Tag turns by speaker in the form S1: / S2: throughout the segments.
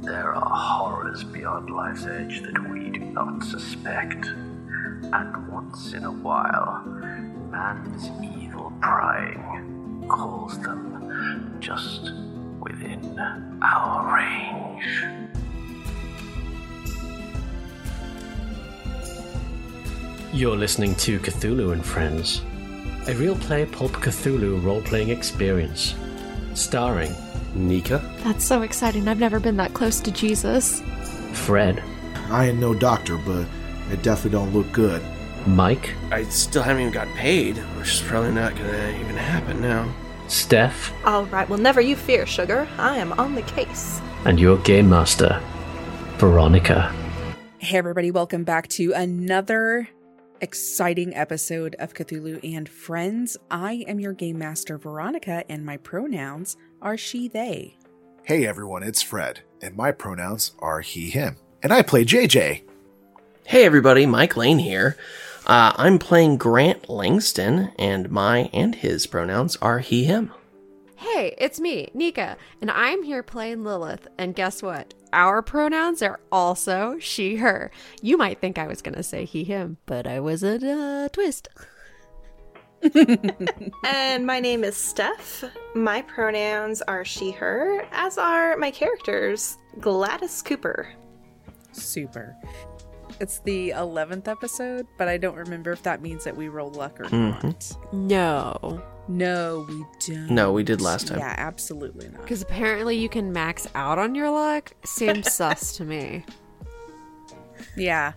S1: There are horrors beyond life's edge that we do not suspect. And once in a while, man's evil prying calls them just within our range.
S2: You're listening to Cthulhu and Friends, a real play pulp Cthulhu role playing experience. Starring Nika,
S3: That's so exciting. I've never been that close to Jesus.
S2: Fred,
S4: I ain't no doctor, but it definitely don't look good.
S2: Mike,
S5: I still haven't even got paid, which is probably not gonna even happen now.
S2: Steph,
S6: All right, well, never you fear, sugar. I am on the case.
S2: and your game master, Veronica.
S7: Hey, everybody, welcome back to another exciting episode of Cthulhu and Friends. I am your game master, Veronica, and my pronouns are she, they.
S4: Hey everyone, it's Fred, and my pronouns are he, him. And I play JJ.
S5: Hey everybody, Mike Lane here. Uh, I'm playing Grant Langston, and my and his pronouns are he, him.
S3: Hey, it's me, Nika, and I'm here playing Lilith. And guess what? Our pronouns are also she, her. You might think I was going to say he, him, but I was a uh, twist.
S6: And my name is Steph. My pronouns are she, her, as are my characters, Gladys Cooper.
S7: Super. It's the 11th episode, but I don't remember if that means that we roll luck or
S5: mm-hmm.
S7: not.
S3: No.
S7: No, we don't.
S5: No, we did last time.
S7: Yeah, absolutely not.
S3: Because apparently you can max out on your luck. Seems sus to me.
S7: Yeah.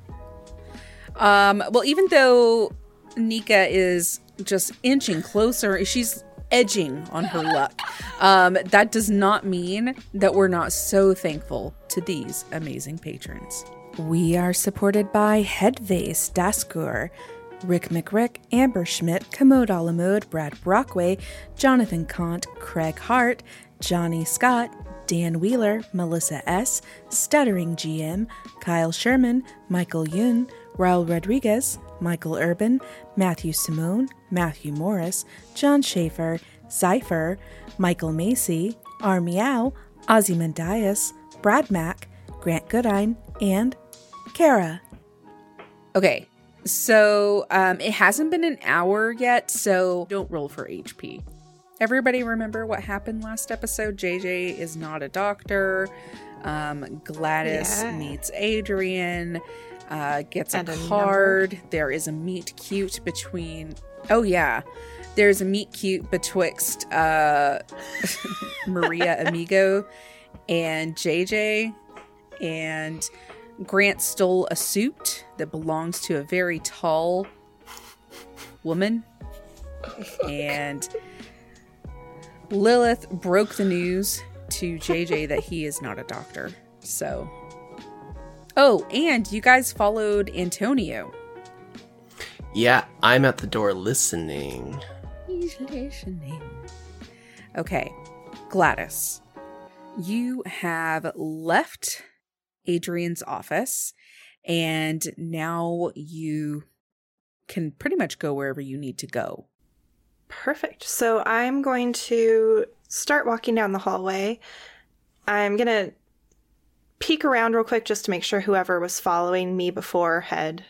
S7: Um, well, even though Nika is just inching closer, she's edging on her luck. Um, that does not mean that we're not so thankful to these amazing patrons. We are supported by Headvase, Daskur, Rick McRick, Amber Schmidt, Commode Alamode, Brad Brockway, Jonathan Kant, Craig Hart, Johnny Scott, Dan Wheeler, Melissa S., Stuttering GM, Kyle Sherman, Michael Yun, Raul Rodriguez, Michael Urban, Matthew Simone, Matthew Morris, John Schaefer, Cypher, Michael Macy, R. Meow, Ozymandias, Brad Mack, Grant Goodine, and Kara. Okay, so um, it hasn't been an hour yet, so don't roll for HP. Everybody remember what happened last episode? JJ is not a doctor. Um, Gladys
S6: Yeah.
S7: meets Adrian, uh, gets
S6: And
S7: a
S6: a
S7: card. There is a meet cute between. Oh, yeah. There's a meet cute betwixt uh, Maria Amigo and JJ. And Grant stole a suit that belongs to a very tall woman. And Lilith broke the news to JJ that he is not a doctor. So. Oh, and you guys followed Antonio.
S5: Yeah, I'm at the door listening.
S7: He's listening. Okay, Gladys, you have left Adrian's office and now you can pretty much go wherever you need to go.
S6: Perfect. So I'm going to start walking down the hallway. I'm going to peek around real quick just to make sure whoever was following me before had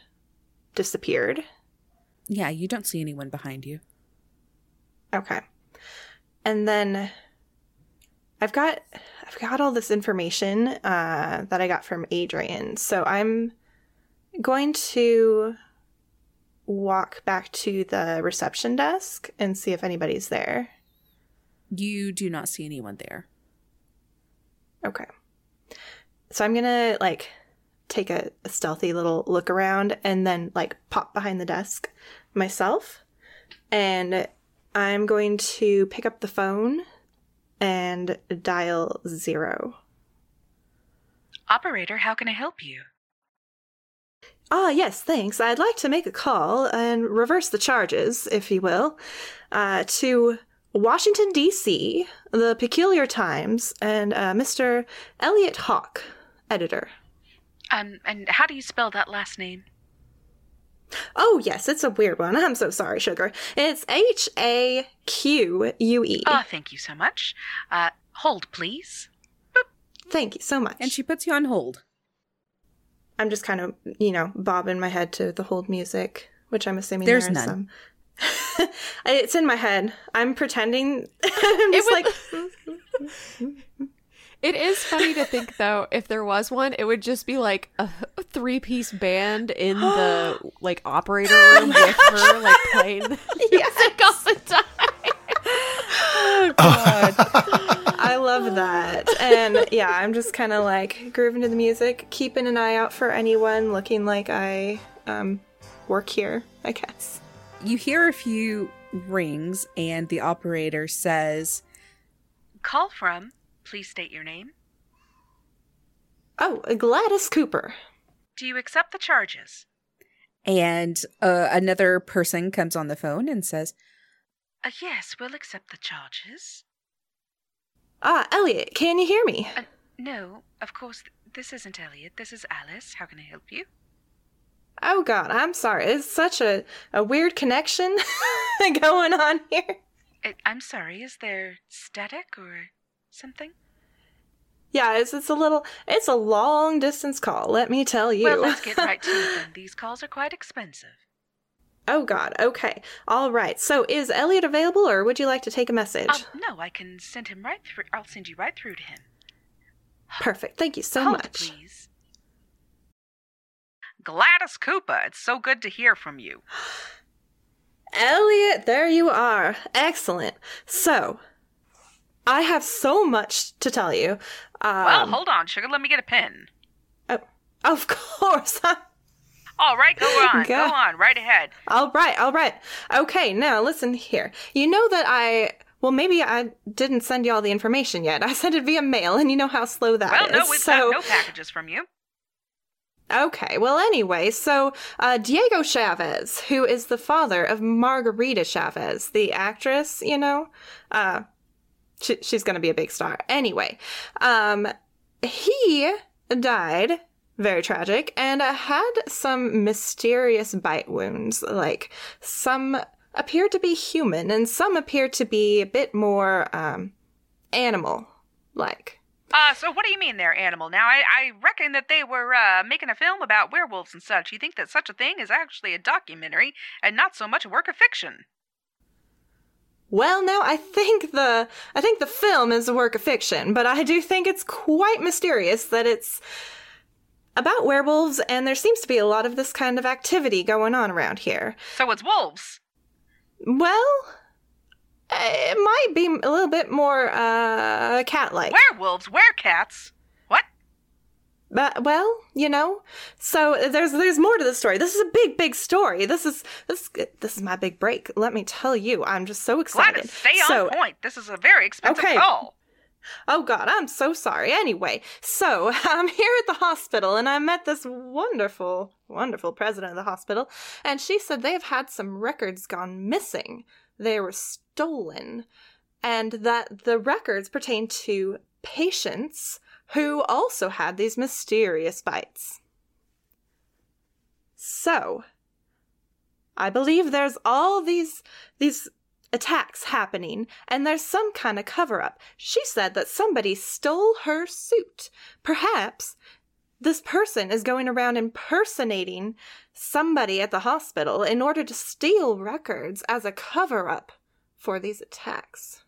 S6: disappeared.
S7: Yeah, you don't see anyone behind you.
S6: Okay. And then I've got I've got all this information uh, that I got from Adrian. So I'm going to walk back to the reception desk and see if anybody's there.
S7: You do not see anyone there.
S6: Okay. So I'm gonna like take a, a stealthy little look around and then like pop behind the desk myself. And I'm going to pick up the phone and dial zero.
S8: Operator, how can I help you?
S6: Ah, yes, thanks. I'd like to make a call and reverse the charges, if you will, uh, to Washington, D.C., the Peculiar Times, and uh, Mr. Elliot Haque, editor.
S8: Um, and how do you spell that last name?
S6: Oh, yes, it's a weird one. I'm so sorry, Sugar. It's H A Q U E.
S7: Oh, thank you so much. Uh, hold, please.
S6: Thank you so much.
S9: And she puts you on hold.
S6: I'm just kind of, you know, bobbing my head to the hold music, which I'm assuming
S9: There's
S6: there is
S9: none.
S6: some. it's in my head. I'm pretending. I'm just
S3: would-
S6: like,
S3: It is funny to think though, if there was one, it would just be like a three piece band in the like operator room with her like playing the music all the time. Oh god.
S6: I love that. And yeah, I'm just kind of like grooving to the music, keeping an eye out for anyone looking like I um, work here, I guess.
S9: You hear a few rings, and the operator says,
S7: Call from. Please state your name.
S6: Oh, Gladys Cooper.
S7: Do you accept the charges?
S9: and uh, another person comes on the phone and says,
S7: Uh, yes, we'll accept the charges.
S6: Ah, Elliot, can you hear me?
S7: Uh, no, of course, this isn't Elliot. This is Alice. How can I help you?
S6: Oh God, I'm sorry. It's such a, a weird connection going on here.
S7: Uh, I'm sorry, is there static or something?
S6: Yeah, it's it's a little it's a long distance call, let me tell you.
S7: Well, let's get right to it then. These calls are quite expensive.
S6: oh God, okay. All right. So is Elliot available or would you like to take a message?
S7: Um, no, I can send him right through. I'll send you right through to him.
S6: Perfect. Thank you so
S7: Hold,
S6: much.
S7: please. Gladys Cooper, it's so good to hear from you.
S6: Elliot, there you are. Excellent. So, I have so much to tell you. Um,
S7: well, hold on, sugar. Let me get a pen.
S6: oh, of course.
S7: All right, go on.
S6: Go.
S7: Go on. Right ahead.
S6: all right, all right. Okay, now listen here. You know that I. Well, maybe I didn't send you all the information yet. I sent it via mail, and you know how slow that
S7: Well,
S6: is.
S7: no, we've
S6: so,
S7: got no packages from you.
S6: Okay, well, anyway, so uh, Diego Chavez, who is the father of Margarita Chavez, the actress, you know, uh, she, she's going to be a big star. Anyway, um, he died, very tragic, and uh, had some mysterious bite wounds. Like, some appeared to be human, and some appeared to be a bit more um, animal like.
S7: Uh, so what do you mean there, animal? Now, I, I reckon that they were, uh, making a film about werewolves and such. You think that such a thing is actually a documentary and not so much a work of fiction?
S6: Well, no, I think the I think the film is a work of fiction, but I do think it's quite mysterious that it's about werewolves and there seems to be a lot of this kind of activity going on around here.
S7: So it's wolves.
S6: Well, it might be a little bit more uh cat-like.
S7: Werewolves, werecats.
S6: But well, you know, so there's there's more to the story. This is a big big story. This is this this is my big break. Let me tell you, I'm just so excited.
S7: Stay on
S6: so,
S7: point. This is a very expensive
S6: Okay.
S7: call.
S6: Oh God, I'm so sorry. Anyway, so I'm here at the hospital and I met this wonderful, wonderful president of the hospital, and she said they have had some records gone missing. They were stolen, and that the records pertain to patients who also had these mysterious bites. So, I believe there's all these these attacks happening and there's some kind of cover up. She said that somebody stole her suit. Perhaps this person is going around impersonating somebody at the hospital in order to steal records as a cover up for these attacks.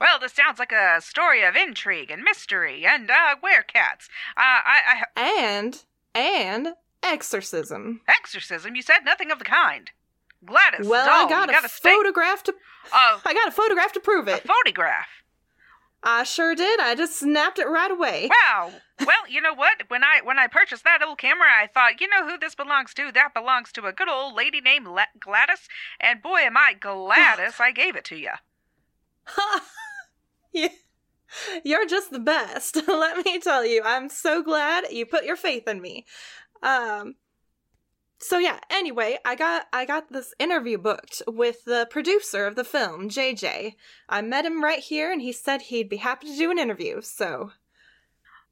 S7: Well, this sounds like a story of intrigue and mystery and, uh, werecats. Uh, I, I,
S6: And and exorcism.
S7: exorcism? You said nothing of the kind. Gladys,
S6: Well,
S7: doll,
S6: I got a
S7: stay-
S6: photograph to
S7: Uh,
S6: I got a photograph to prove
S7: a
S6: it.
S7: photograph.
S6: I sure did. I just snapped it right away.
S7: Wow. Well, you know what? When I when I purchased that old camera, I thought, you know who this belongs to? That belongs to a good old lady named La- Gladys. And boy, am I Gladys! I gave it to you.
S6: You're just the best. Let me tell you. I'm so glad you put your faith in me. Um so yeah, anyway, I got I got this interview booked with the producer of the film, JJ. I met him right here and he said he'd be happy to do an interview. So,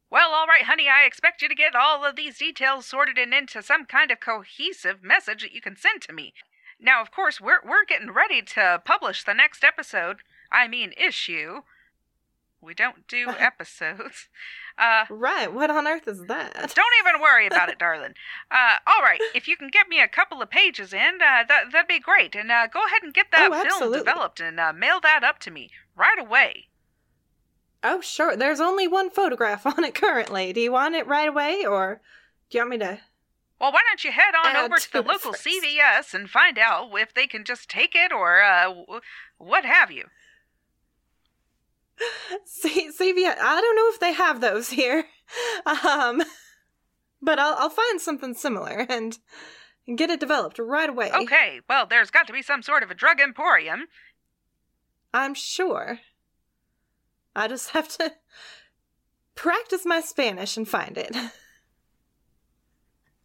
S8: Well, all right, honey, I expect you to get all of these details sorted and into some kind of cohesive message that you can send to me. Now, of course, we're we're getting ready to publish the next episode. I mean, issue. We don't do episodes. Uh,
S6: Right. What on earth is that?
S8: don't even worry about it, darling. Uh, all right, if you can get me a couple of pages in, uh, that that'd be great. And uh, go ahead and get that
S6: Oh,
S8: film
S6: absolutely.
S8: developed and uh, mail that up to me right away.
S6: Oh, sure. There's only one photograph on it currently. Do you want it right away, or do you want me to?
S8: Well, why don't you head on
S6: Add
S8: over to the
S6: to it
S8: local
S6: first.
S8: CVS and find out if they can just take it or uh, what have you.
S6: See, see, I don't know if they have those here, um, but I'll I'll find something similar and and get it developed right away.
S8: Okay, well, there's got to be some sort of a drug emporium.
S6: I'm sure. I just have to practice my Spanish and find it.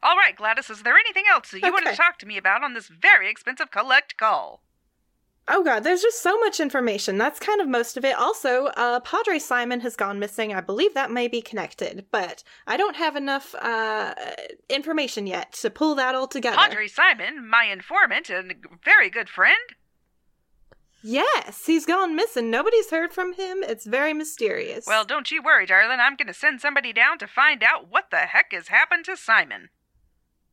S8: All right, Gladys, is there anything else that you want to talk to me about on this very expensive collect call?
S6: Oh god, there's just so much information. That's kind of most of it. Also, uh, Padre Simon has gone missing. I believe that may be connected, but I don't have enough uh, information yet to pull that all together.
S8: Padre Simon, my informant and very good friend.
S6: Yes, he's gone missing. Nobody's heard from him. It's very mysterious.
S8: Well, don't you worry, darling. I'm going to send somebody down to find out what the heck has happened to Simon.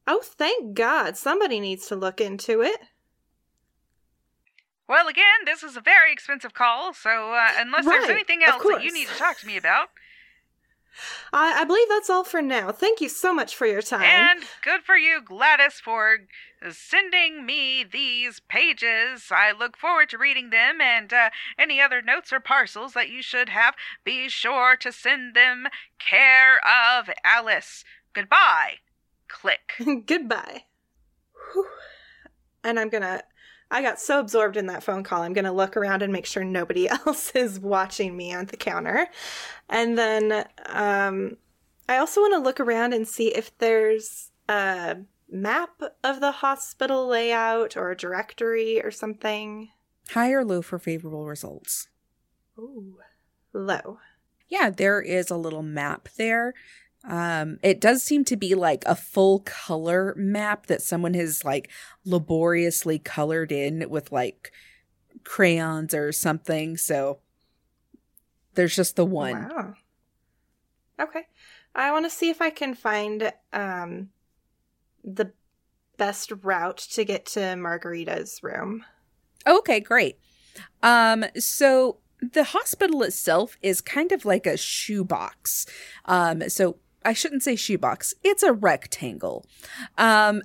S6: oh, thank God. Somebody needs to look into it.
S8: Well, again, this is a very expensive call, so uh, unless there's anything else that you need to talk to me about,
S6: I, I believe that's all for now. Thank you so much for your time.
S8: and good for you, Gladys, for sending me these pages. I look forward to reading them, and uh, any other notes or parcels that you should have, be sure to send them care of Alice. Goodbye. Click.
S6: Goodbye. Whew. And I'm gonna. I got so absorbed in that phone call, I'm gonna look around and make sure nobody else is watching me on the counter. And then um, I also want to look around and see if there's a map of the hospital layout or a directory or something.
S7: High or low for favorable results?
S6: Ooh. Low.
S7: Yeah, there is a little map there. Um, it does seem to be like a full color map that someone has like laboriously colored in with like crayons or something. So there's just the one.
S6: Wow. Okay. I want to see if I can find um the best route to get to Margarita's room.
S7: Okay, great. Um, so the hospital itself is kind of like a shoebox. Um, so I shouldn't say shoebox. It's a rectangle. Um,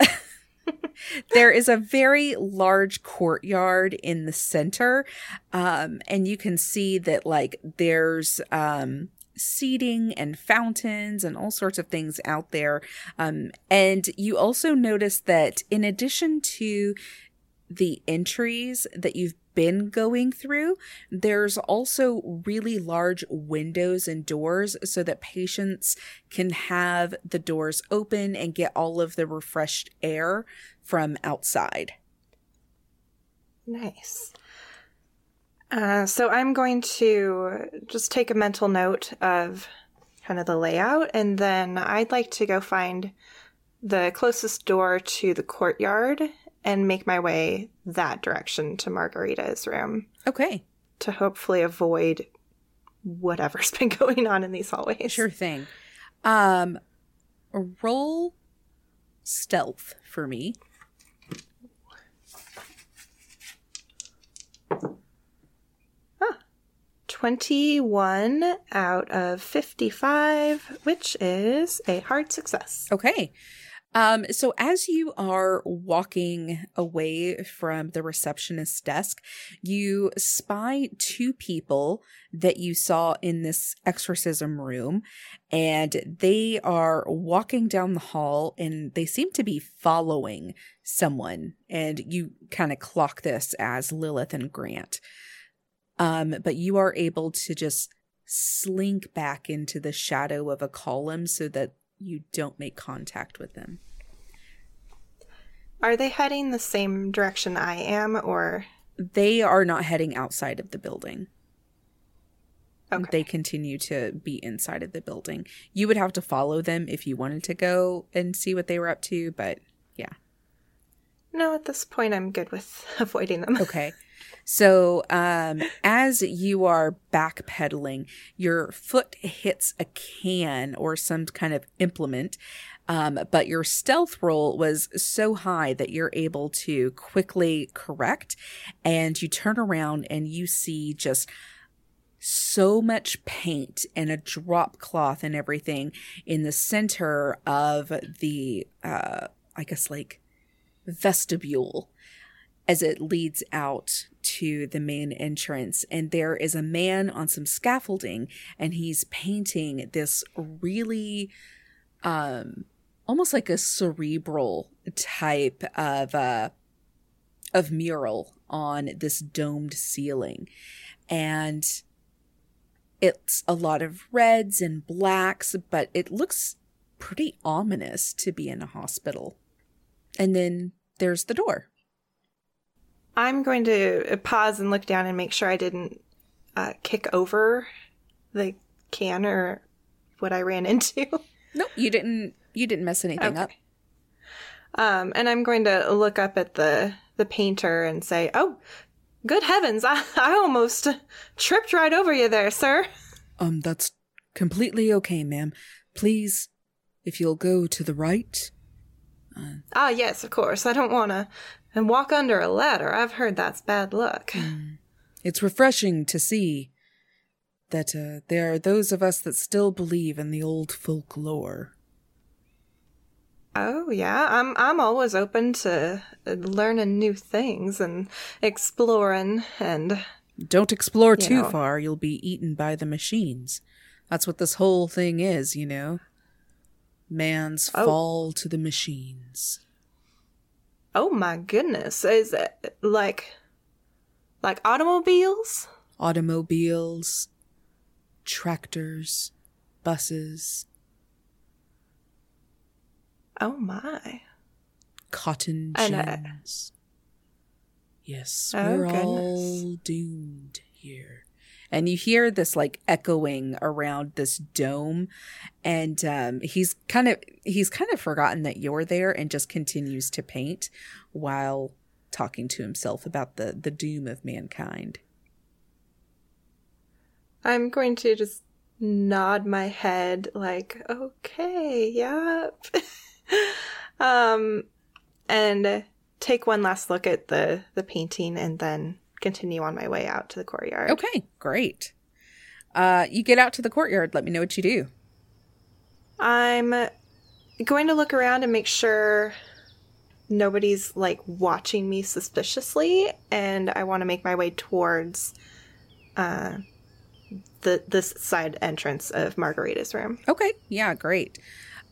S7: there is a very large courtyard in the center. Um, and you can see that like there's, um, seating and fountains and all sorts of things out there. Um, and you also notice that in addition to the entries that you've been going through, there's also really large windows and doors so that patients can have the doors open and get all of the refreshed air from outside.
S6: Nice. Uh, so I'm going to just take a mental note of kind of the layout, and then I'd like to go find the closest door to the courtyard and make my way that direction to Margarita's room
S7: Okay,
S6: to hopefully avoid whatever's been going on in these hallways.
S7: sure thing. Um, roll stealth for me.
S6: 21 out of 55, which is a hard success.
S7: Okay. Um, so as you are walking away from the receptionist's desk, you spy two people that you saw in this exorcism room, and they are walking down the hall and they seem to be following someone. And you kind of clock this as Lilith and Grant. Um, but you are able to just slink back into the shadow of a column so that you don't make contact with them.
S6: Are they heading the same direction I am, or
S7: They are not heading outside of the building.
S6: Okay.
S7: They continue to be inside of the building. You would have to follow them if you wanted to go and see what they were up to, but yeah.
S6: No, at this point, I'm good with avoiding them.
S7: Okay. So, um, as you are backpedaling, your foot hits a can or some kind of implement, um, but your stealth roll was so high that you're able to quickly correct, and you turn around and you see just so much paint and a drop cloth and everything in the center of the, uh, I guess, like vestibule as it leads out to the main entrance. And there is a man on some scaffolding and he's painting this really, um, almost like a cerebral type of, uh, of mural on this domed ceiling. And it's a lot of reds and blacks, but it looks pretty ominous to be in a hospital. And then there's the door.
S6: I'm going to pause and look down and make sure I didn't uh, kick over the can or what I ran into.
S7: Nope, you didn't. You didn't mess anything
S6: Okay.
S7: up.
S6: Um, and I'm going to look up at the the painter and say, "Oh, good heavens! I, I almost tripped right over you there, sir."
S7: Um, that's completely okay, ma'am. Please, if you'll go to the right.
S6: Ah, yes, of course. I don't want to and walk under a ladder. I've heard that's bad luck.
S7: It's refreshing to see that uh, there are those of us that still believe in the old folklore.
S6: Oh yeah, I'm I'm always open to uh, learning new things and exploring and
S7: Don't explore too
S6: know.
S7: far, you'll be eaten by the machines. That's what this whole thing is, you know? Man's
S6: Oh.
S7: fall to the machines.
S6: Oh my goodness, is it like like automobiles?
S7: Automobiles, tractors, buses,
S6: Oh my.
S7: cotton
S6: uh,
S7: gins. Yes,
S6: Oh,
S7: we're
S6: goodness.
S7: all doomed here. And you hear this like echoing around this dome, and um, he's kind of he's kind of forgotten that you're there, and just continues to paint while talking to himself about the the doom of mankind.
S6: I'm going to just nod my head like, okay, yep. um and take one last look at the the painting and then continue on my way out to the courtyard.
S7: Okay, great. Uh, you get out to the courtyard. Let me know what you do.
S6: I'm going to look around and make sure nobody's like watching me suspiciously and I want to make my way towards uh the this side entrance of Margarita's room.
S7: Okay, yeah, great.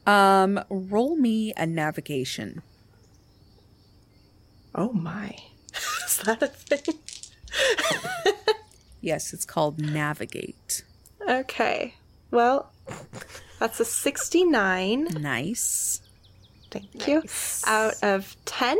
S7: Um, roll me a navigation.
S6: Oh my. Is that a thing?
S7: Yes, it's called navigate.
S6: Okay. Well, that's a 69.
S7: Nice.
S6: Thank you. Out of 10.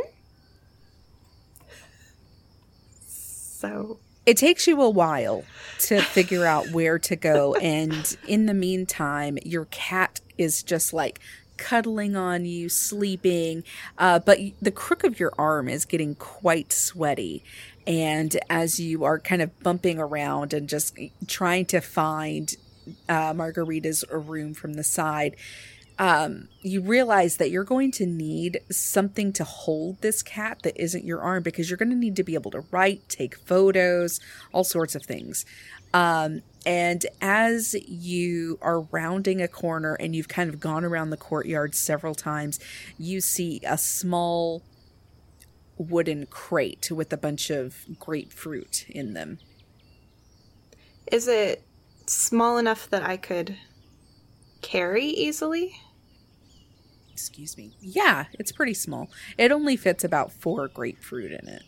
S6: So,
S7: It takes you a while to figure out where to go, and in the meantime, your cat is just like cuddling on you, sleeping. Uh, but the crook of your arm is getting quite sweaty. And as you are kind of bumping around and just trying to find uh, Margarita's room from the side, um, you realize that you're going to need something to hold this cat that isn't your arm because you're going to need to be able to write, take photos, all sorts of things. Um, and as you are rounding a corner and you've kind of gone around the courtyard several times, you see a small wooden crate with a bunch of grapefruit in them.
S6: is it small enough that I could carry easily?
S7: Excuse me. Yeah, it's pretty small. It only fits about four grapefruit in it.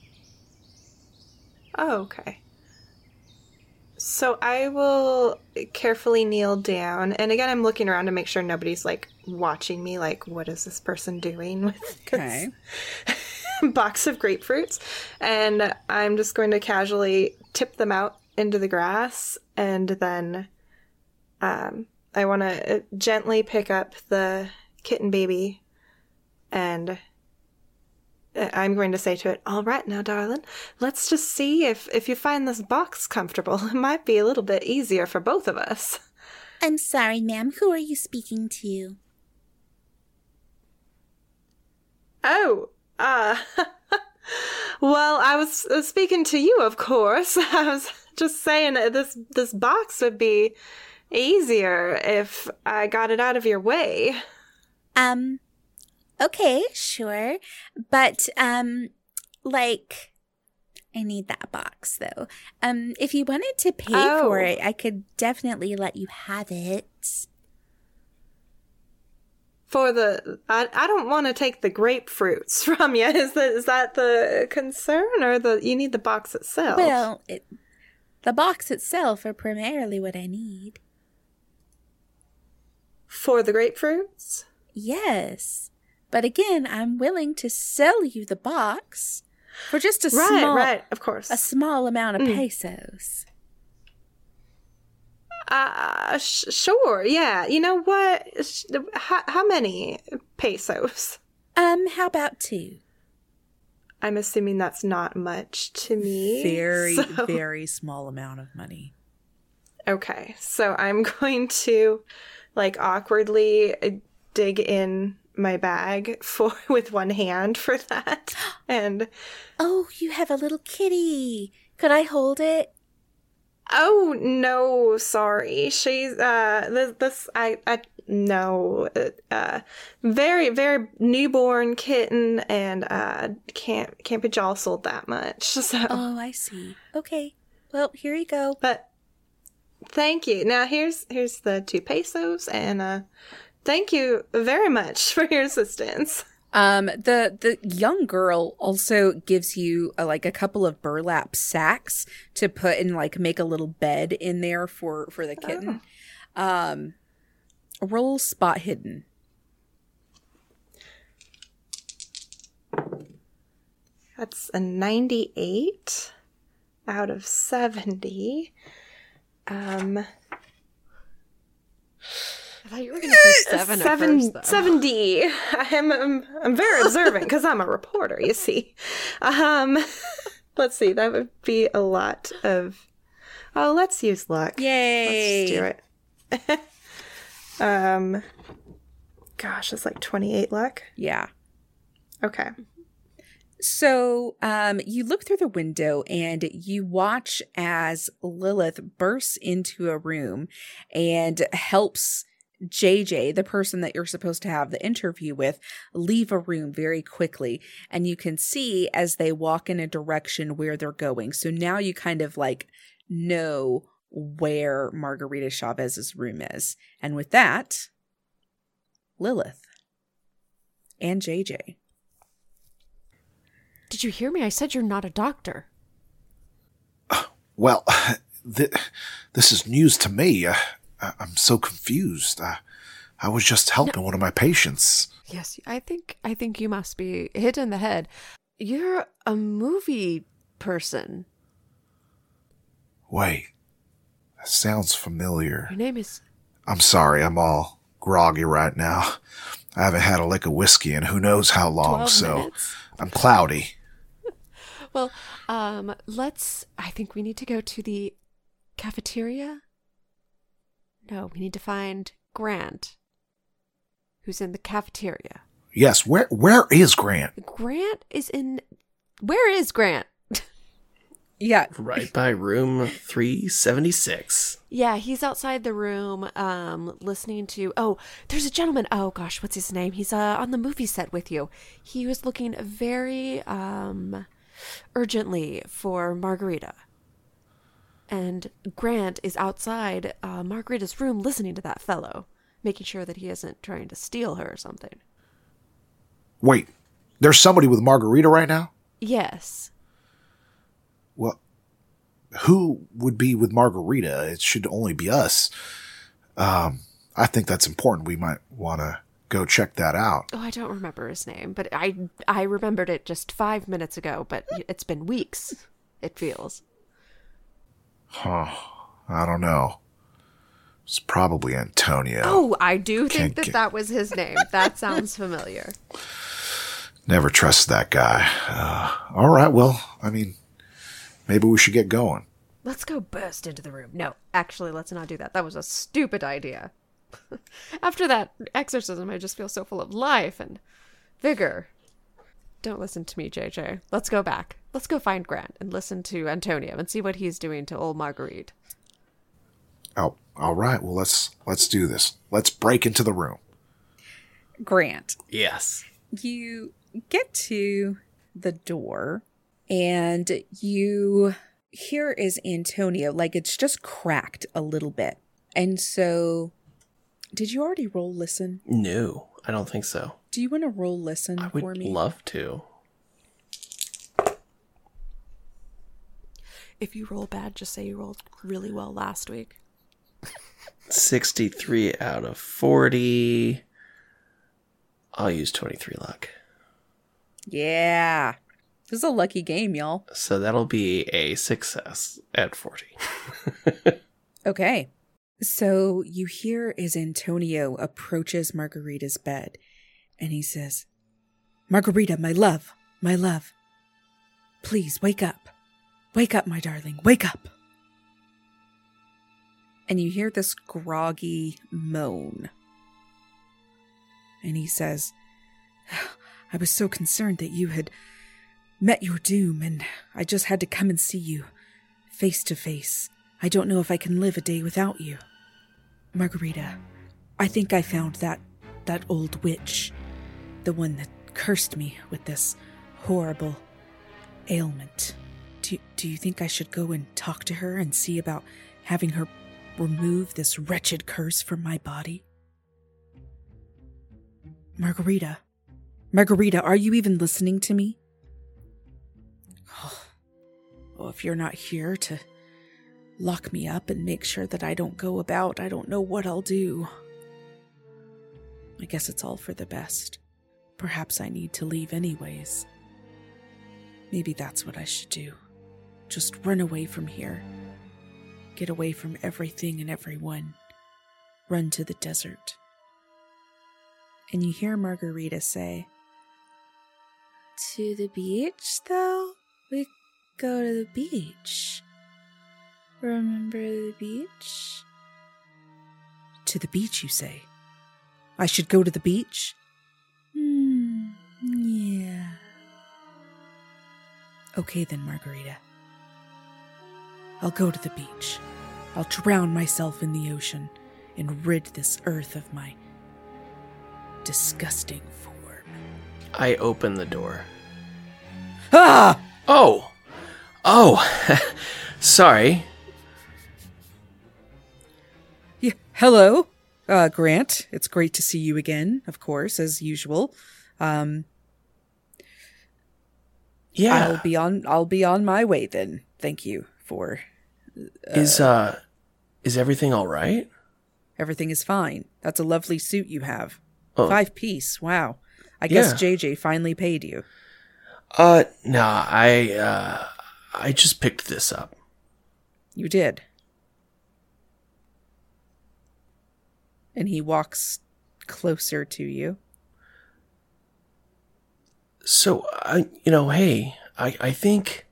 S6: Oh, okay. So I will carefully kneel down, and again, I'm looking around to make sure nobody's like watching me. Like, what is this person doing with this
S7: Okay.
S6: box of grapefruits? And I'm just going to casually tip them out into the grass and then um, I want to gently pick up the kitten baby and uh, I'm going to say to it, "All right, now, darling, let's just see if if you find this box comfortable. It might be a little bit easier for both of us."
S10: I'm sorry, ma'am. Who are you speaking to?
S6: Oh, uh, well, I was uh, speaking to you, of course. I was just saying that this this box would be easier if I got it out of your way.
S10: Um, okay, sure. But, um, like, I need that box though. Um, if you wanted to pay
S6: Oh.
S10: for it, I could definitely let you have it.
S6: For the, I, I don't want to take the grapefruits from you. Is that is that the concern, or the you need the box itself?
S10: Well, it, the box itself are primarily what I need.
S6: for the grapefruits.
S10: Yes. But again, I'm willing to sell you the box for just a
S6: Right,
S10: small
S6: right, of course.
S10: a small amount of
S6: Mm.
S10: pesos.
S6: Uh, sh- sure, yeah. You know what? Sh- How, how many pesos?
S10: Um, how about two?
S6: I'm assuming that's not much to me.
S7: Very,
S6: so-
S7: very small amount of money.
S6: Okay, so I'm going to like awkwardly uh, dig in my bag for with one hand for that, and
S10: Oh, you have a little kitty. Could I hold it?
S6: Oh no, sorry, she's uh this, this I I no uh, uh very very newborn kitten and uh can't can't be jostled that much so
S10: Oh, I see. Okay. Well, here you go.
S6: but thank you now here's here's the two pesos and uh thank you very much for your assistance
S7: Um, the the young girl also gives you uh like a couple of burlap sacks to put and like make a little bed in there for for the kitten. Um, roll spot hidden.
S6: That's a 98 out of 70. Um,
S3: I thought you were going to say seven, at
S6: seven,
S3: first, though.
S6: 70. I'm, I'm, I'm very observant because I'm a reporter, you see. Um, let's see, that would be a lot of. Oh, let's use luck.
S7: Yay!
S6: Let's do it. um, gosh, it's like 28 luck.
S7: Yeah.
S6: Okay.
S7: So, um, you look through the window and you watch as Lilith bursts into a room and helps JJ, the person that you're supposed to have the interview with, leave a room very quickly. And you can see as they walk in a direction where they're going. So now you kind of like know where Margarita Chavez's room is. And with that, Lilith and JJ.
S3: Did you hear me? I said you're not a doctor.
S4: Well, th- this is news to me. Uh, I- I'm so confused. Uh, I was just helping one of my patients.
S3: Yes, I think I think you must be hit in the head. You're a movie person.
S4: Wait, that sounds familiar.
S3: Your name is
S4: I'm sorry, I'm all groggy right now. I haven't had a lick of whiskey in who knows how long, so
S3: minutes.
S4: I'm cloudy.
S3: Well, um, let's. I think we need to go to the cafeteria. No, we need to find Grant, who's in the cafeteria.
S4: Yes, where where is Grant?
S3: Grant is in. Where is Grant?
S7: Yeah,
S5: Right by room 376.
S3: Yeah, he's outside the room, um, listening to. Oh, there's a gentleman. Oh gosh, what's his name? He's uh on the movie set with you. He was looking very um urgently for Margarita, and Grant is outside uh, Margarita's room, listening to that fellow, making sure that he isn't trying to steal her or something.
S4: Wait, there's somebody with Margarita right now?
S3: Yes.
S4: Well, who would be with Margarita? It should only be us. Um, I think that's important. We might want to go check that out.
S3: Oh, I don't remember his name, but I I remembered it just five minutes ago. But it's been weeks. It feels.
S4: Huh. I don't know. It's probably Antonio.
S3: Oh, I do think
S4: Can't
S3: that
S4: get-
S3: that was his name. That sounds familiar.
S4: Never trust that guy. Uh, all right. Well, I mean, maybe we should get going.
S3: Let's go burst into the room. No, actually, let's not do that. That was a stupid idea. After that exorcism, I just feel so full of life and vigor. Don't listen to me, JJ. Let's go back. Let's go find Grant and listen to Antonio and see what he's doing to old Marguerite.
S4: Oh, all right. Well, let's let's do this. Let's break into the room.
S7: Grant,
S5: Yes.
S7: you get to the door and you here is Antonio like it's just cracked a little bit. And so did you already roll listen?
S5: No, I don't think so.
S7: Do you want to roll listen for me?
S5: I
S7: for
S5: would
S7: me?
S5: love to.
S3: If you roll bad, just say you rolled really well last week.
S5: 63 out of 40. I'll use 23 luck.
S7: yeah. This is a lucky game, y'all.
S5: So that'll be a success at 40.
S7: Okay. So you hear as Antonio approaches Margarita's bed and he says, Margarita, my love, my love, please wake up. Wake up, my darling, wake up. And you hear this groggy moan. And he says, I was so concerned that you had met your doom, and I just had to come and see you face to face. I don't know if I can live a day without you. Margarita, I think I found that that old witch, the one that cursed me with this horrible ailment. Do, do you think I should go and talk to her and see about having her remove this wretched curse from my body? Margarita, Margarita, are you even listening to me? Oh, oh if you're not here to lock me up and make sure that I don't go about, I don't know what I'll do. I guess it's all for the best. Perhaps I need to leave anyways. Maybe that's what I should do. Just run away from here. Get away from everything and everyone. Run to the desert. And you hear Margarita say, To the beach, though? We go to the beach. Remember the beach? To the beach, you say? I should go to the beach? Hmm, yeah. Okay then, Margarita. I'll go to the beach. I'll drown myself in the ocean and rid this earth of my disgusting form.
S5: I open the door.
S7: Ah!
S5: Oh! Oh! Sorry.
S7: Hello, uh, Grant. It's great to see you again, of course, as usual. Um,
S5: Yeah.
S7: I'll be on. I'll be on my way then. Thank you for
S5: is uh is everything all right?
S7: everything. Is fine. That's a lovely suit you have.
S5: Oh.
S7: Five piece. Wow. I guess
S5: Yeah.
S7: JJ finally paid you.
S5: Uh nah, I uh I just picked this up.
S7: You did. And he walks closer to you.
S5: So I you know, hey, I I think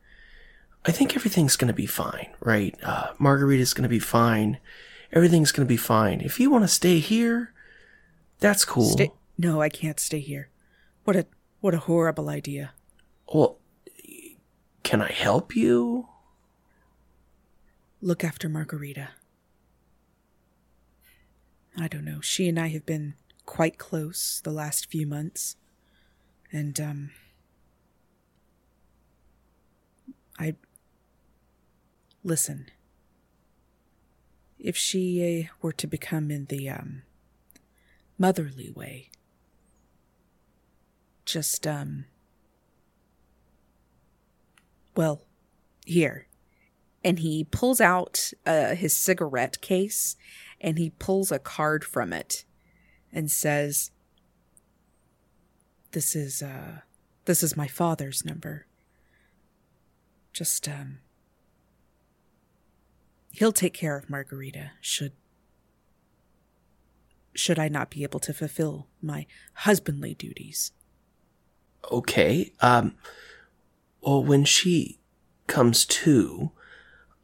S5: I think everything's going to be fine, right? Uh Margarita's going to be fine. Everything's going to be fine. If you want to stay here, that's cool.
S7: Stay. No, I can't stay here. What a what a horrible idea.
S5: Well, can I help you?
S7: look after Margarita. I don't know. She and I have been quite close the last few months. And, um. I. Listen. If she uh, were to become in the, um. motherly way, just, um. Well, here and he pulls out uh, his cigarette case and he pulls a card from it and says this is uh this is my father's number just um he'll take care of Margarita should should I not be able to fulfill my husbandly duties.
S5: Okay. Um. Well, when she comes to,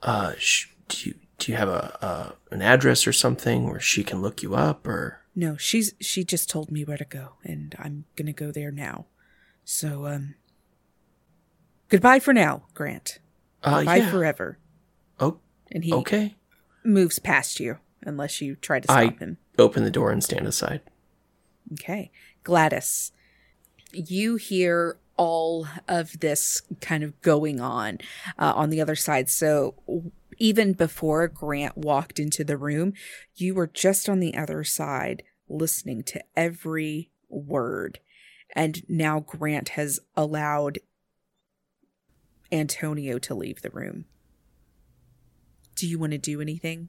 S5: uh, sh- do you do you have a, a an address or something where she can look you up or?
S7: No, she's she just told me where to go, and I'm gonna go there now. So, um, goodbye for now, Grant.
S5: Uh,
S7: Goodbye
S5: yeah.
S7: forever.
S5: Oh,
S7: And he
S5: okay.
S7: moves past you unless you try to stop
S5: I
S7: him.
S5: open the door and stand aside.
S7: Okay. Gladys, you hear all of this kind of going on uh, on the other side. So even before Grant walked into the room, you were just on the other side listening to every word. And now Grant has allowed Antonio to leave the room. Do you want to do anything?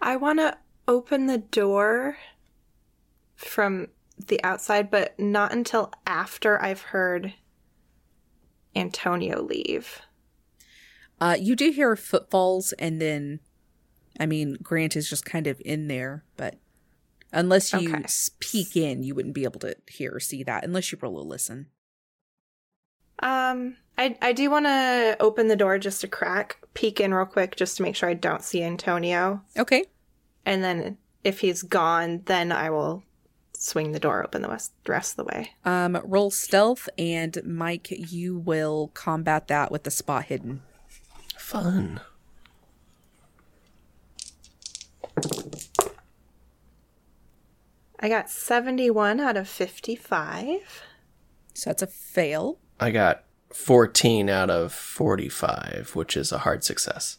S6: I want to open the door from the outside, but not until after I've heard Antonio leave.
S7: Uh, you do hear footfalls, and then, I mean, Grant is just kind of in there, but unless you
S6: Okay.
S7: peek in, you wouldn't be able to hear or see that unless you roll a listen.
S6: Um, I I do want to open the door just a crack, peek in real quick, just to make sure I don't see Antonio,
S7: Okay.
S6: and then if he's gone, then I will swing the door open the rest, the rest of the way.
S7: Um, roll stealth, and Mike, you will combat that with the spot hidden.
S5: Fun.
S6: I got seventy one out of fifty five.
S7: So that's a fail.
S5: I got 14 out of 45, which is a hard success.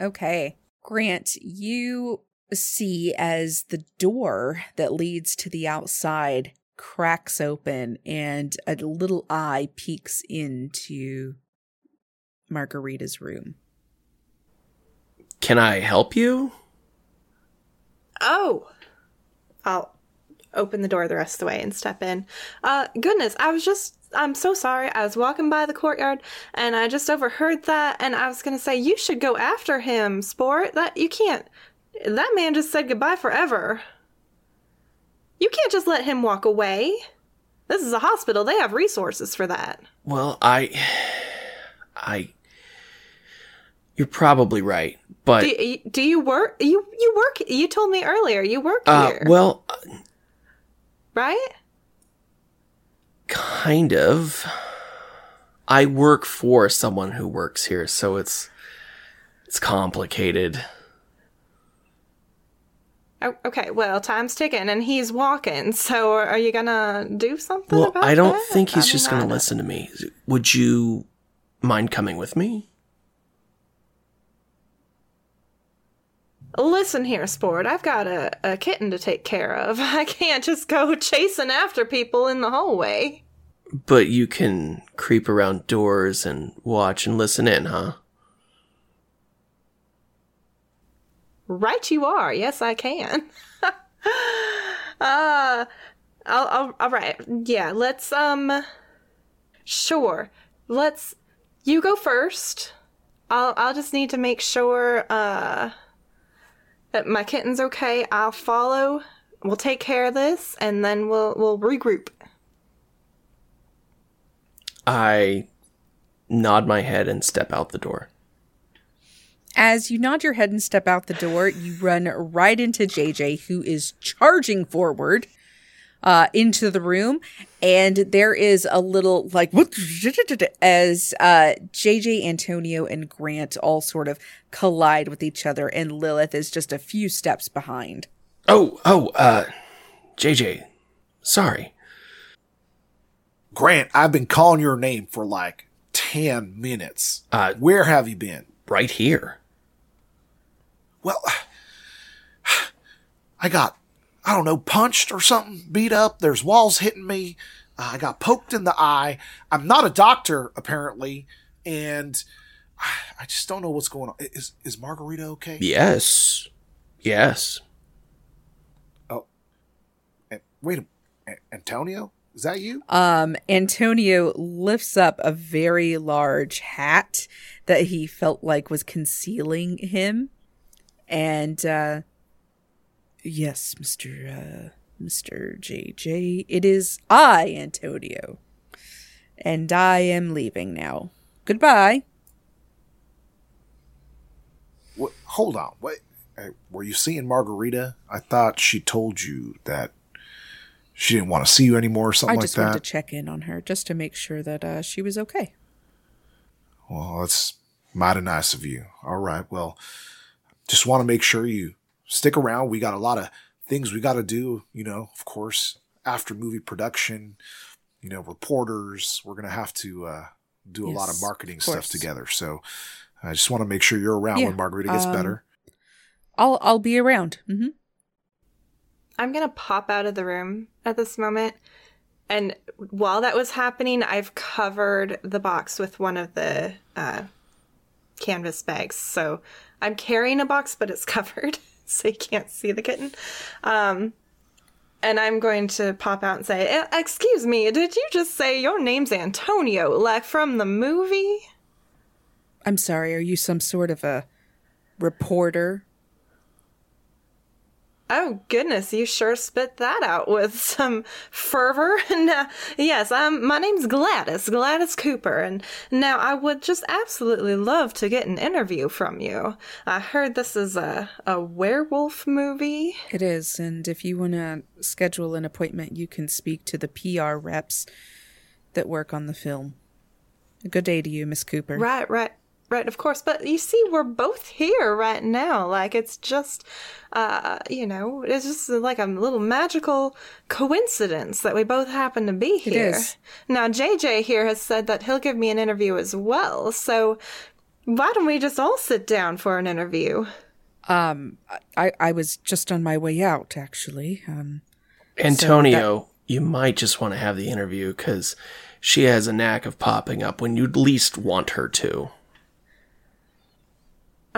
S7: Okay. Grant, you see as the door that leads to the outside cracks open and a little eye peeks into Margarita's room.
S5: Can I help you?
S6: Oh, I'll open the door the rest of the way and step in. Uh, goodness, I was just. I'm so sorry. I was walking by the courtyard and I just overheard that, and I was gonna say you should go after him, sport. That you can't. That man just said goodbye forever. You can't just let him walk away. This is a hospital. They have resources for that.
S5: Well, I. I. You're probably right, but.
S6: Do, you- do you work? You you work? You told me earlier you work
S5: Uh,
S6: here,
S5: well,
S6: right?
S5: kind of. I work for someone who works here, so it's. It's complicated.
S6: Oh, okay, well, time's ticking and he's walking. So are you gonna do something
S5: Well, I don't
S6: that?
S5: think he's
S6: I
S5: just
S6: mean, gonna
S5: listen to me. Would you mind coming with me?
S6: Listen here, sport. I've got a, a kitten to take care of. I can't just go chasing after people in the hallway.
S5: But you can creep around doors and watch and listen in, huh?
S6: Right, you are. Yes, I can. uh, I'll, I'll, all right. Yeah, let's, um, sure. Let's, you go first. I'll, I'll just need to make sure, uh, that my kitten's okay. I'll follow. We'll take care of this and then we'll, we'll regroup.
S5: I nod my head and step out the door.
S7: As you nod your head and step out the door, you run right into JJ, who is charging forward uh, into the room. And there is a little like as uh, JJ, Antonio, and Grant all sort of collide with each other, and Lilith is just a few steps behind.
S5: Oh, oh, uh, JJ, sorry.
S4: Grant, I've been calling your name for like 10 minutes.
S5: Uh,
S4: Where have you been?
S5: right here.
S4: Well, I got, I don't know, punched or something, beat up. There's walls hitting me. Uh, I got poked in the eye. I'm not a doctor, apparently, and I- I just don't know what's going on. Is is Margarita okay?
S5: Yes. Yes.
S4: Oh. Wait a A- Antonio? Is that you?
S7: Um, Antonio lifts up a very large hat that he felt like was concealing him, and uh, yes, Mister uh, Mister JJ, it is I, Antonio, and I am leaving now. Goodbye.
S4: What, hold on. What? uh, Were you seeing Margarita? I thought she told you that she didn't want to see you anymore or something like that.
S7: I
S4: like
S7: just wanted to check in on her just to make sure that uh, she was okay.
S4: Well, that's mighty nice of you. All right. Well, just want to make sure you stick around. We got a lot of things we got to do, you know, of course, after movie production, you know, reporters. We're going to have to uh, do a lot of marketing
S7: of
S4: stuff
S7: course.
S4: together. So I just want to make sure you're around
S7: Yeah,
S4: when Margarita gets
S7: um,
S4: better.
S7: I'll I'll be around. hmm
S6: I'm gonna pop out of the room at this moment. And while that was happening, I've covered the box with one of the uh, canvas bags. So I'm carrying a box, but it's covered, so you can't see the kitten. Um, and I'm going to pop out and say, "Eh, "Excuse me, did you just say your name's Antonio, like from the movie?"
S7: I'm sorry. Are you some sort of a reporter?
S6: Oh goodness, you sure spit that out with some fervor. now, yes, um, my name's Gladys, Gladys Cooper, and now I would just absolutely love to get an interview from you. I heard this is a a werewolf movie.
S7: It is, and if you want to schedule an appointment, you can speak to the PR reps that work on the film. Good day to you, Miss Cooper.
S6: Right, right, right. Of course, but you see, we're both here right now. Like it's just, uh, you know, it's just like a little magical coincidence that we both happen to be
S7: here
S6: here.
S7: is.
S6: Now, JJ here has said that he'll give me an interview as well. So why don't we just all sit down for an interview?
S7: Um, I I was just on my way out, actually. Um,
S5: Antonio, you might just want to have the interview because she has a knack of popping up when you'd least want her to.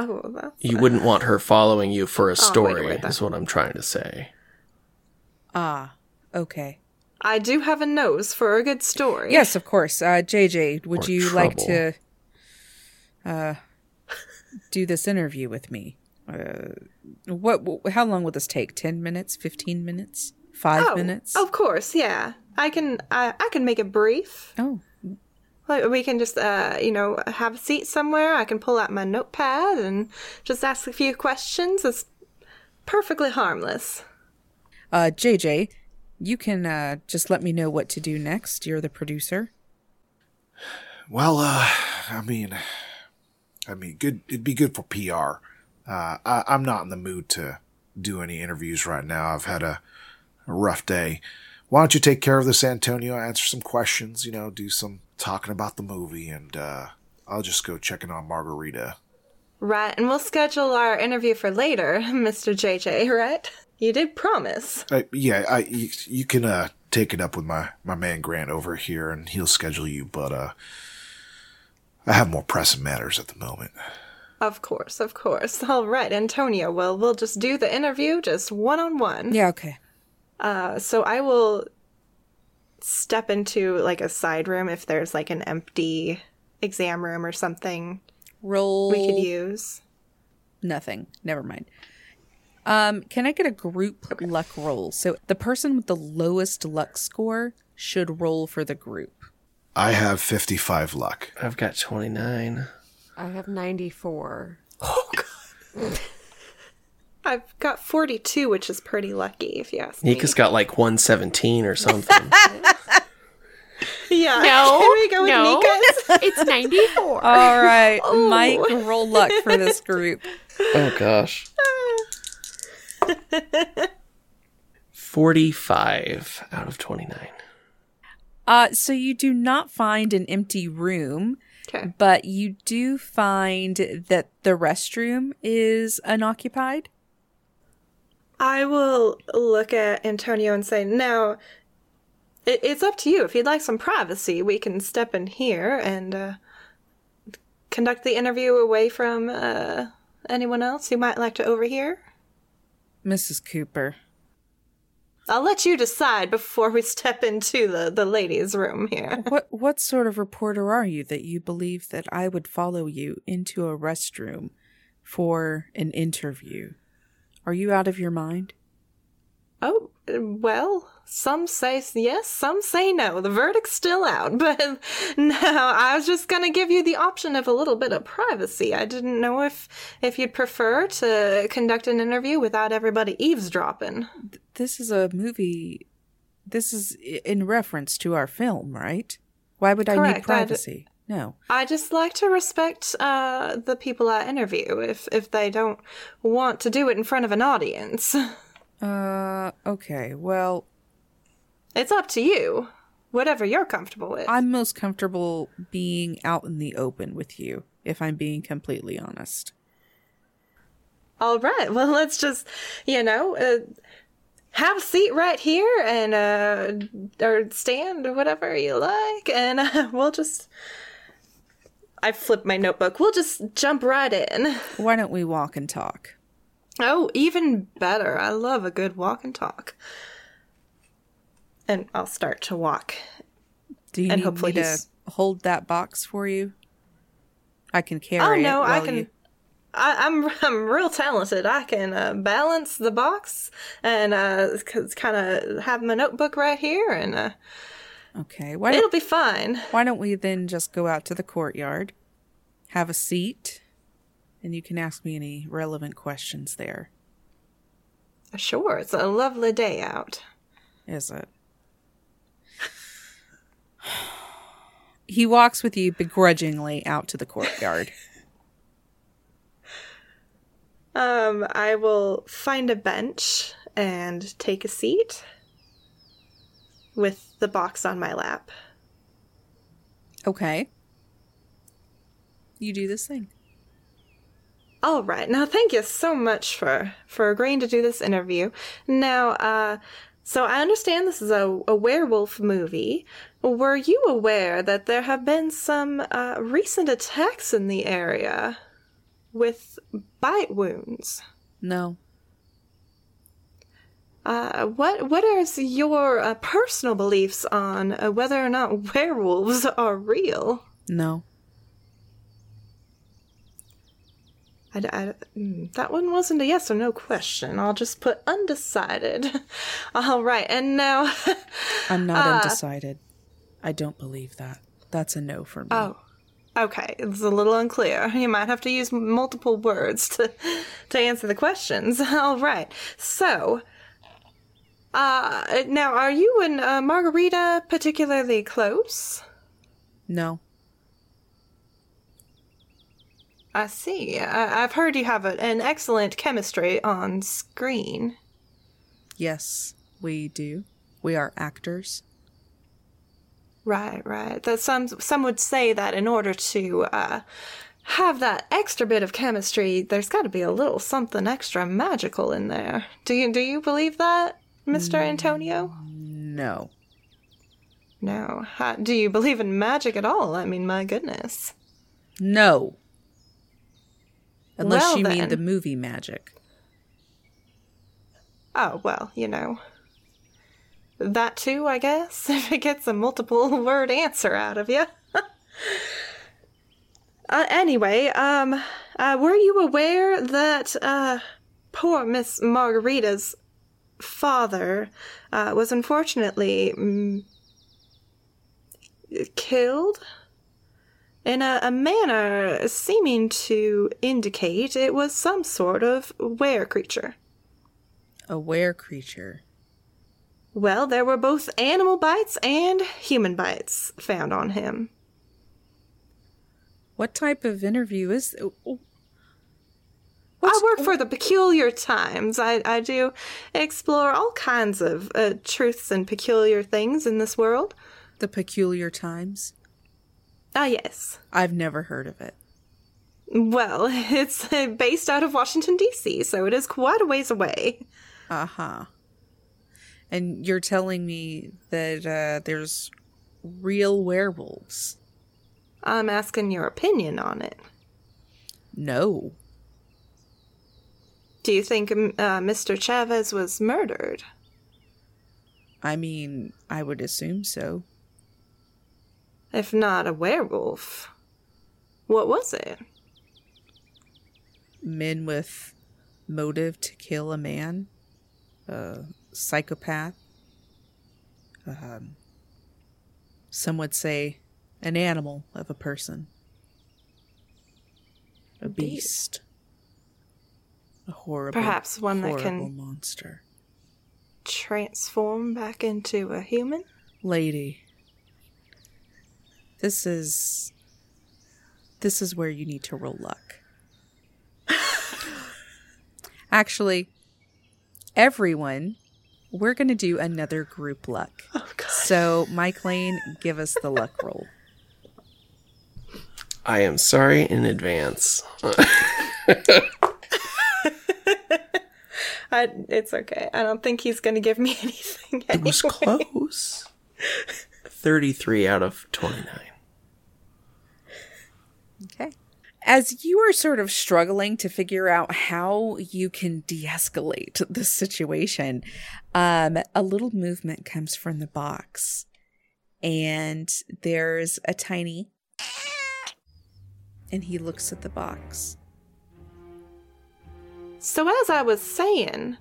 S6: Oh, that's
S5: You wouldn't want her following you for a story,
S6: wait,
S5: is what I'm trying to say.
S7: ah, okay.
S6: I do have a nose for a good story.
S7: Yes, of course. Uh, JJ, would
S5: Or
S7: you like to uh do this interview with me? Uh, what? wh- How long will this take? Ten minutes? Fifteen minutes? Five
S6: Oh,
S7: minutes?
S6: Of course, yeah. I can. I I can make it brief.
S7: oh,
S6: Like we can just, uh, you know, have a seat somewhere. I can pull out my notepad and just ask a few questions. It's perfectly harmless.
S7: Uh, JJ, you can uh, just let me know what to do next. You're the producer.
S4: Well, uh, I mean, I mean, good. It'd be good for PR. Uh, I, I'm not in the mood to do any interviews right now. I've had a, a rough day. Why don't you take care of this, Antonio? Answer some questions. You know, do some talking about the movie, and uh, I'll just go checking on Margarita.
S6: Right, and we'll schedule our interview for later, Mr. JJ, right? You did promise.
S4: Uh, yeah, I you, you can uh, take it up with my my man Grant over here, and he'll schedule you. But uh, I have more pressing matters at the moment.
S6: Of course, of course. All right, Antonio. Well, we'll just do the interview just one on one.
S7: Yeah, okay.
S6: Uh, so I will step into like a side room if there's like an empty exam room or something
S7: Roll.
S6: we could use.
S7: Nothing. Never mind. Um, can I get a group luck roll? So the person with the lowest luck score should roll for the group.
S4: I have fifty five luck.
S5: I've got 29.
S3: I have 94.
S6: I've got 42, which is pretty lucky if you ask me.
S5: Nika's
S6: me.
S5: got like 117 or something.
S6: Yeah.
S3: No,
S6: Can we go with
S3: no.
S6: Nika's?
S3: It's 94.
S7: All right, Mike, roll luck for this group.
S5: oh gosh. 45 out of 29.
S7: Uh, so you do not find an empty room,
S6: Okay.
S7: but you do find that the restroom is unoccupied.
S6: I will look at Antonio and say, now, it, it's up to you. If you'd like some privacy, we can step in here and uh, conduct the interview away from uh, anyone else who might like to overhear.
S7: Mrs. Cooper,
S6: I'll let you decide before we step into the, the ladies' room here.
S7: What what sort of reporter are you that you believe that I would follow you into a restroom for an interview? Are you out of your mind?
S6: Oh, well, some say yes, some say no. The verdict's still out. But no, I was just going to give you the option of a little bit of privacy. I didn't know if if you'd prefer to conduct an interview without everybody eavesdropping.
S7: This is a movie. This is in reference to our film, right? Why would I need
S6: Correct, I d-
S7: privacy? No.
S6: I just like to respect uh, the people I interview if if they don't want to do it in front of an audience.
S7: Uh, okay. Well,
S6: It's up to you. Whatever you're comfortable with.
S7: I'm most comfortable being out in the open with you, if I'm being completely honest.
S6: All right. Well, let's just, you know, uh, have a seat right here and, uh, or stand or whatever you like. And uh, we'll just, I flipped my notebook. We'll just jump right in.
S7: Why don't we walk and talk?
S6: Oh, even better. I love a good walk and talk. And I'll start to walk.
S7: Do you
S6: And
S7: need
S6: hopefully
S7: me to hold that box for you? I can carry
S6: Oh
S7: it.
S6: no, I can.
S7: you-
S6: I, I'm I'm real talented. I can uh, balance the box and uh, kind of have my notebook right here, and uh,
S7: Okay. Why
S6: it'll be fine.
S7: Why don't we then just go out to the courtyard, have a seat, and you can ask me any relevant questions there.
S6: Sure, it's a lovely day out.
S7: Is it? He walks with you begrudgingly out to the courtyard.
S6: Um, I will find a bench and take a seat with the box on my lap.
S7: Okay. You do this thing.
S6: All right. Now, thank you so much for for agreeing to do this interview. Now, uh, so I understand this is a, a werewolf movie. Were you aware that there have been some uh, recent attacks in the area with bite wounds?
S7: No.
S6: Uh, what what are your uh, personal beliefs on uh, whether or not werewolves are real?
S7: No.
S6: I, I- mm, that one wasn't a yes or no question. I'll just put undecided. All right, and now.
S7: I'm not
S6: Uh,
S7: undecided. I don't believe that. That's a no for me.
S6: oh, okay. It's a little unclear. You might have to use multiple words to to answer the questions. All right. So, uh, now are you and uh, Margarita particularly close?
S7: No.
S6: I see. I- I've heard you have a- an excellent chemistry on screen.
S7: Yes, we do. We are actors.
S6: Right, right. That some some would say that in order to uh, have that extra bit of chemistry, there's got to be a little something extra magical in there. Do you do you believe that, Mister Antonio?
S7: No.
S6: No. How, do you believe in magic at all? I mean, my goodness.
S7: No. Unless
S6: Well,
S7: you mean the movie magic.
S6: Oh well, you know. That too, I guess. If it gets a multiple word answer out of you. uh, anyway, um, uh, were you aware that uh, poor Miss Margarita's father uh, was unfortunately mm, killed in a, a manner seeming to indicate it was some sort of were creature?
S7: A were creature.
S6: Well, there were both animal bites and human bites found on him.
S7: What type of interview is
S6: I work for the Peculiar Times. I, I do explore all kinds of uh, truths and peculiar things in this world.
S7: the Peculiar Times?
S6: Ah, yes.
S7: I've never heard of it.
S6: Well, it's uh, based out of Washington, D.C., so it is quite a ways away.
S7: Uh-huh. And you're telling me that uh, there's real werewolves?
S6: I'm asking your opinion on it.
S7: No.
S6: Do you think uh, Mr. Chavez was murdered?
S7: I mean, I would assume so.
S6: If not a werewolf, what was it?
S7: Men with motive to kill a man, a psychopath. Um, some would say an animal of a person, a
S6: Indeed.
S7: beast, a horrible,
S6: Perhaps one that can-
S7: monster.
S6: Transform back into a human?
S7: lady this is this is where you need to roll luck actually everyone we're going to do another group luck oh, so mike lane give us the luck roll
S5: I am sorry in advance.
S6: I, it's okay. I don't think he's going to give me anything.
S5: It was close. 33 out of 29.
S7: Okay. As you are sort of struggling to figure out how you can de escalate the situation, um, a little movement comes from the box. And there's a tiny. And he looks at the box.
S6: So, as I was saying,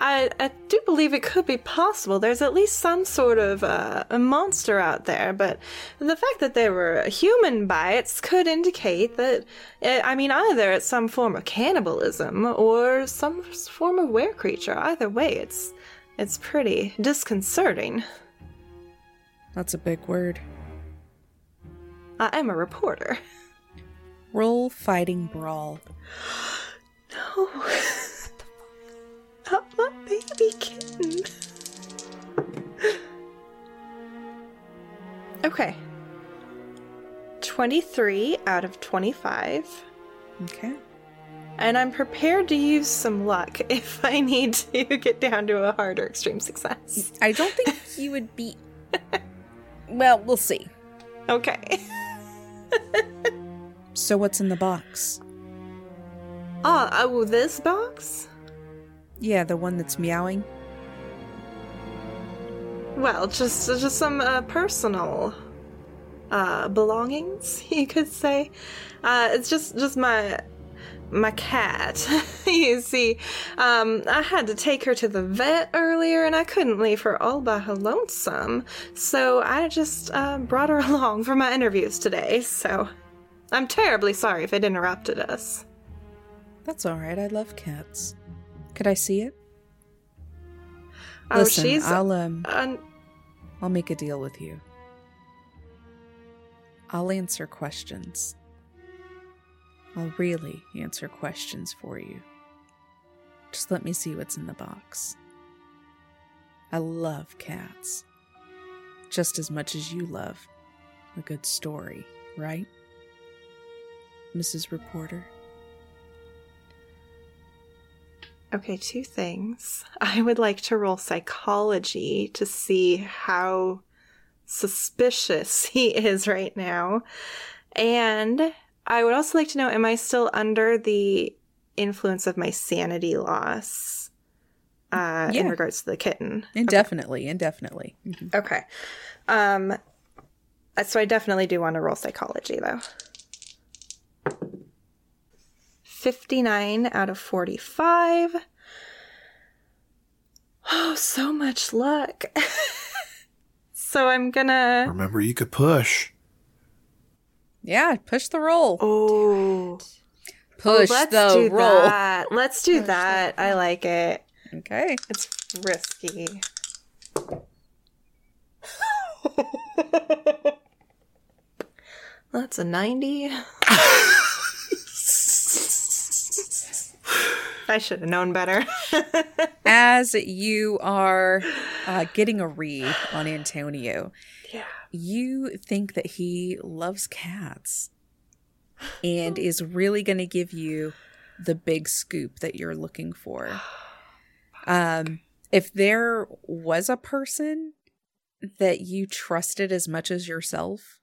S6: I, I do believe it could be possible. There's at least some sort of uh, a monster out there, but the fact that there were human bites could indicate that, eh, I mean, either it's some form of cannibalism or some form of were creature. Either way, it's it's pretty disconcerting.
S7: That's a big word.
S6: I am a reporter.
S7: Roll fighting brawl.
S6: No. Not my baby kitten. Okay. 23 out of 25.
S7: Okay.
S6: And I'm prepared to use some luck if I need to get down to a harder extreme success.
S7: I don't think you would be. Well, we'll see.
S6: Okay.
S7: So, what's in the box?
S6: Ah, oh, this box?
S7: Yeah, the one that's meowing.
S6: Well, just just some uh, personal uh, belongings, you could say. Uh, it's just just my my cat. you see, um, I had to take her to the vet earlier, and I couldn't leave her all by her lonesome. So I just uh, brought her along for my interviews today. So I'm terribly sorry if it interrupted us.
S7: That's all right. I love cats. Could I see it?
S6: Oh,
S7: Listen,
S6: she's
S7: I'll um,
S6: un-
S7: I'll make a deal with you. I'll answer questions. I'll really answer questions for you. Just let me see what's in the box. I love cats. Just as much as you love a good story, right? Mrs. Reporter?
S6: Okay, two things. I would like to roll psychology to see how suspicious he is right now. And I would also like to know am I still under the influence of my sanity loss uh, in regards to the kitten?
S7: Indefinitely, indefinitely. Mhm.
S6: Okay. Um, so I definitely do want to roll psychology though. 59 out of 45. Oh, so much luck. so I'm gonna.
S4: Remember, you could push.
S7: Yeah, push the roll.
S6: Oh.
S7: Push
S6: let's
S7: the
S6: do
S7: roll.
S6: that. Let's do that. I like it.
S7: Okay.
S6: It's risky. That's a 90. I should have known better.
S7: As you are uh, getting a read on Antonio,
S6: yeah.
S7: you think that he loves cats and is really going to give you the big scoop that you're looking for. Um, if there was a person that you trusted as much as yourself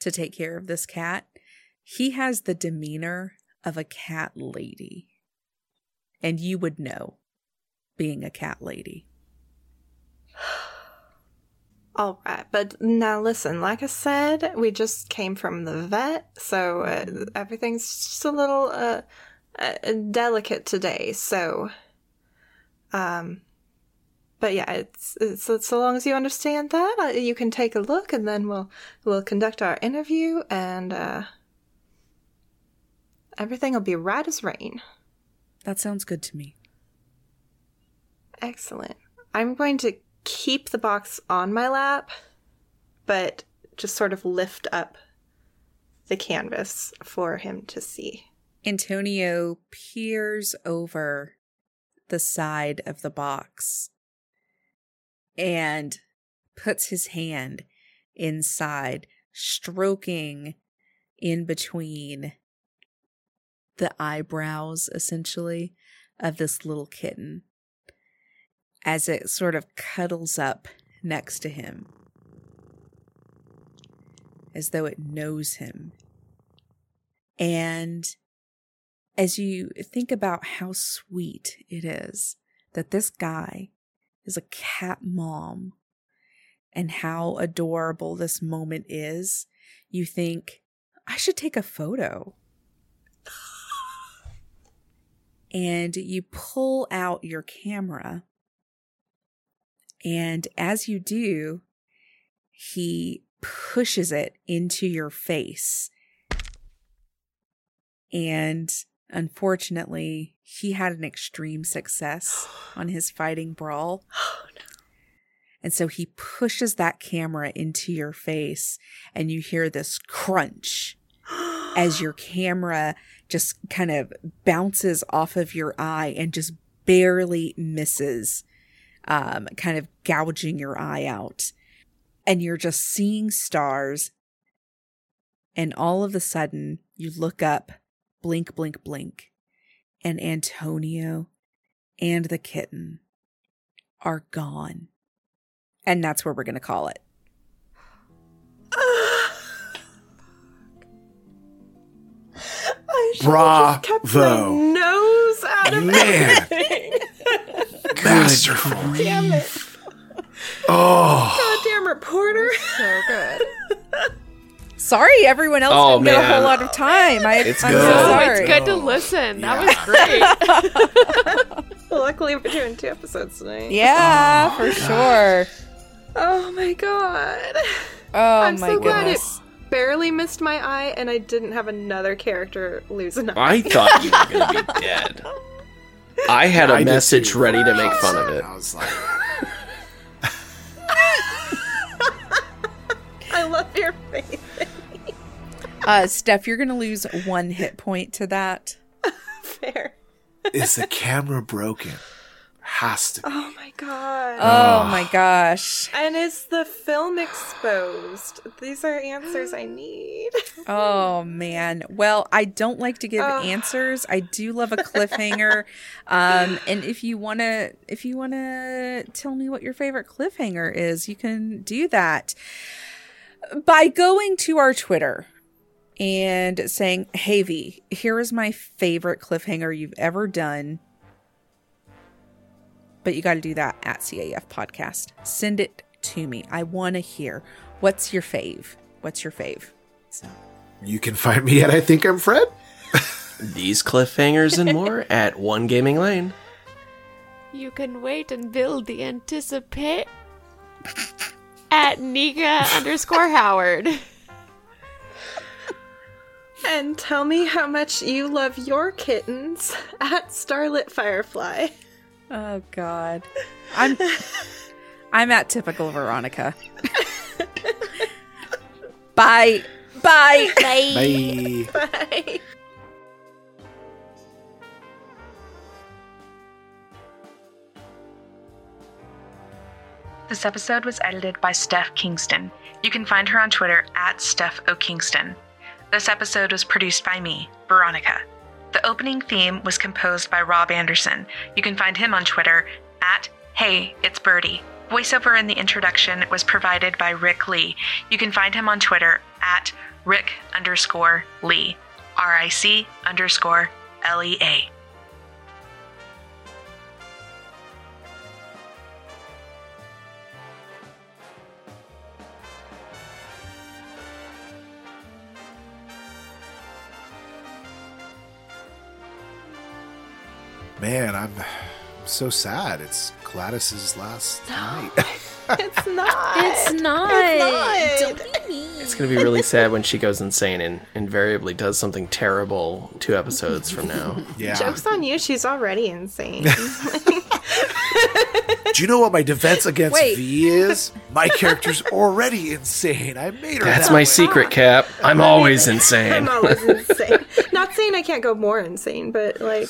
S7: to take care of this cat, he has the demeanor of a cat lady. And you would know being a cat lady.
S6: All right, but now listen. Like I said, we just came from the vet, so uh, everything's just a little uh, uh, delicate today. So, um, but yeah, it's, it's, it's so long as you understand that, uh, you can take a look, and then we'll we'll conduct our interview, and uh, everything will be right as rain.
S7: That sounds good to me.
S6: Excellent. I'm going to keep the box on my lap, but just sort of lift up the canvas for him to see.
S7: Antonio peers over the side of the box and puts his hand inside, stroking in between the eyebrows, essentially, of this little kitten as it sort of cuddles up next to him, as though it knows him. And as you think about how sweet it is that this guy is a cat mom and how adorable this moment is, you think, I should take a photo. And you pull out your camera. And as you do, he pushes it into your face. And unfortunately, he had an extreme success on his fighting brawl. Oh, no. And so he pushes that camera into your face, and you hear this crunch as your camera just kind of bounces off of your eye and just barely misses, um, kind of gouging your eye out. And you're just seeing stars. And all of a sudden, you look up, blink, blink, blink, and Antonio and the kitten are gone. And that's where we're going to call it.
S6: I should have just kept my
S4: Bravo.
S6: nose out of
S4: Man.
S6: it.
S4: Masterful.
S6: Damn it.
S4: Oh,
S6: Goddamn reporter.
S3: So good.
S7: Sorry, everyone else
S5: Oh,
S7: didn't get a
S5: man.
S7: whole lot of time. I,
S5: It's
S7: I'm
S5: good.
S7: so
S3: Oh,
S7: sorry.
S3: it's good to listen. That was great.
S6: Luckily, we're doing two episodes tonight.
S7: Yeah, oh, for sure.
S6: Oh my god.
S7: Oh
S6: I'm
S7: my
S6: so glad it
S7: goodness.
S6: Barely missed my eye and I didn't have another character lose an eye.
S5: I thought you were going to be dead. I had a
S4: I
S5: message ready to make fun of it.
S4: I was like,
S6: I love your face.
S7: Uh, Steph, you're going to lose one hit point to that.
S6: Fair.
S4: is the camera broken? Has to. Be.
S6: Oh my god.
S7: Oh my gosh.
S6: and is the film exposed? These are answers I need.
S7: Oh man. Well, I don't like to give
S6: Ugh.
S7: answers. I do love a cliffhanger. um, and if you wanna, if you wanna tell me what your favorite cliffhanger is, you can do that by going to our Twitter and saying, "Hey V, here is my favorite cliffhanger you've ever done." But you got to do that at CAF podcast. Send it to me. I want to hear. What's your fave? What's your fave? So.
S4: You can find me at I think I'm Fred.
S5: These cliffhangers and more at One Gaming Lane.
S3: You can wait and build the anticipate at Nika underscore Howard.
S6: and tell me how much you love your kittens at Starlit Firefly.
S7: Oh God, I'm I'm at typical Veronica. Bye, bye.
S4: Bye.
S6: Bye.
S11: This episode was edited by Steph Kingston. You can find her on Twitter at Steph O. Kingston. This episode was produced by me, Veronica. The opening theme was composed by Rob Anderson. You can find him on Twitter at Hey, it's Birdie. Voiceover in the introduction was provided by Ric Lea. You can find him on Twitter at Ric underscore Lea. R I C underscore L E A.
S4: Man, I'm, I'm so sad. It's Gladys's last night.
S6: It's not.
S10: It's not.
S6: It's not.
S10: Don't be mean.
S5: It's gonna be really sad when she goes insane and invariably does something terrible two episodes from now.
S4: yeah.
S6: Joke's on you. She's already insane.
S4: Do you know what my defense against
S7: Wait.
S4: V is? My character's already insane. I made her.
S5: That's
S4: that
S5: my
S4: way.
S5: secret, Cap. I'm always insane.
S6: I'm always insane. Not saying I can't go more insane, but like,